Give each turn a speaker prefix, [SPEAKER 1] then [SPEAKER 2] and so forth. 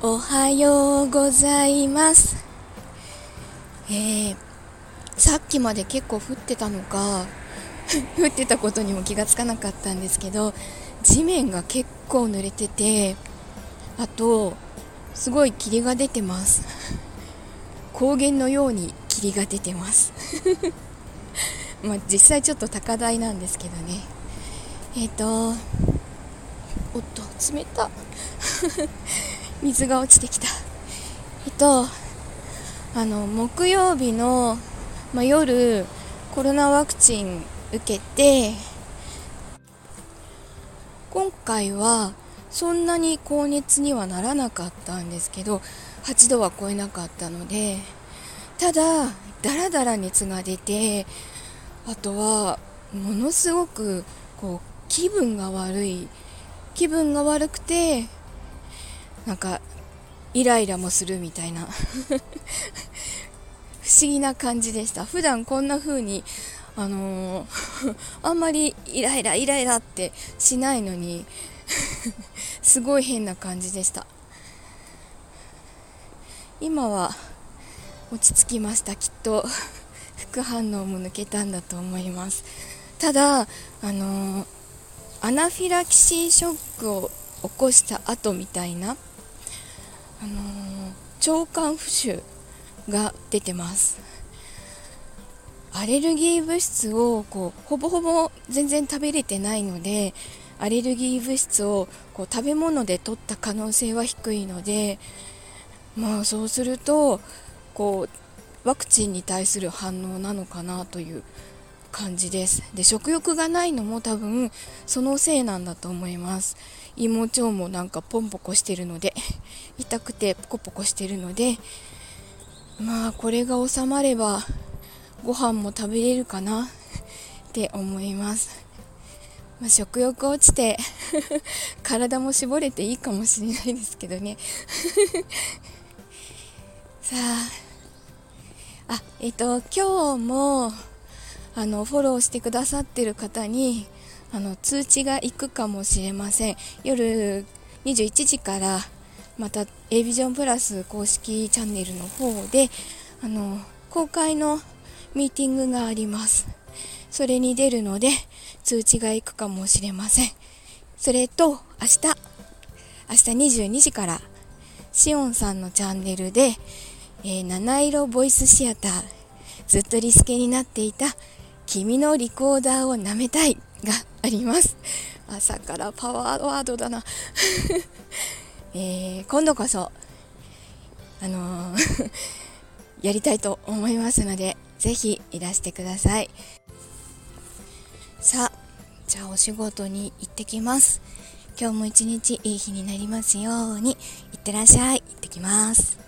[SPEAKER 1] おはようございます。えー、さっきまで結構降ってたのか、降ってたことにも気がつかなかったんですけど、地面が結構濡れてて、あと、すごい霧が出てます。高原のように霧が出てます。まあ実際ちょっと高台なんですけどね。えっ、ー、と、おっと、冷た。水が落ちてきた。えっと、あの、木曜日の、ま、夜、コロナワクチン受けて、今回はそんなに高熱にはならなかったんですけど、8度は超えなかったので、ただ、だらだら熱が出て、あとは、ものすごく、こう、気分が悪い。気分が悪くて、なんか、イライラもするみたいな 不思議な感じでした。普段こんな風に、あのー、あんまりイライライライラってしないのに すごい変な感じでした。今は落ち着きました。きっと副反応も抜けたんだと思います。ただ、あのー、アナフィラキシーショックを起こした後みたいなあのー、腸管浮腫が出てます。アレルギー物質をこうほぼほぼ全然食べれてないのでアレルギー物質をこう食べ物で取った可能性は低いのでまあそうするとこうワクチンに対する反応なのかなという感じです。で食欲がないのも多分そのせいなんだと思います。胃も腸もなんかポンポコしてるので 痛くてポコポコしてるのでまあこれが収まればご飯も食べれるかなって思います、まあ、食欲落ちて 体も絞れていいかもしれないですけどね。さあ。あえっ、と今日もあのフォローしてくださってる方にあの通知が行くかもしれません。夜21時からまた a ビジョンプラス公式チャンネルの方であの公開のミーティングがあります。それに出るので通知が行くかもしれません。それと明日明日22時からしおんさんのチャンネルで、えー、七色ボイスシアターずっとリスケになっていた君のリコーダーを舐めたいがあります。朝からパワーワードだな。えー、今度こそあのー やりたいと思いますのでぜひいらしてください。さあじゃあお仕事に行ってきます。今日も一日いい日になりますようにいってらっしゃい。行ってきます。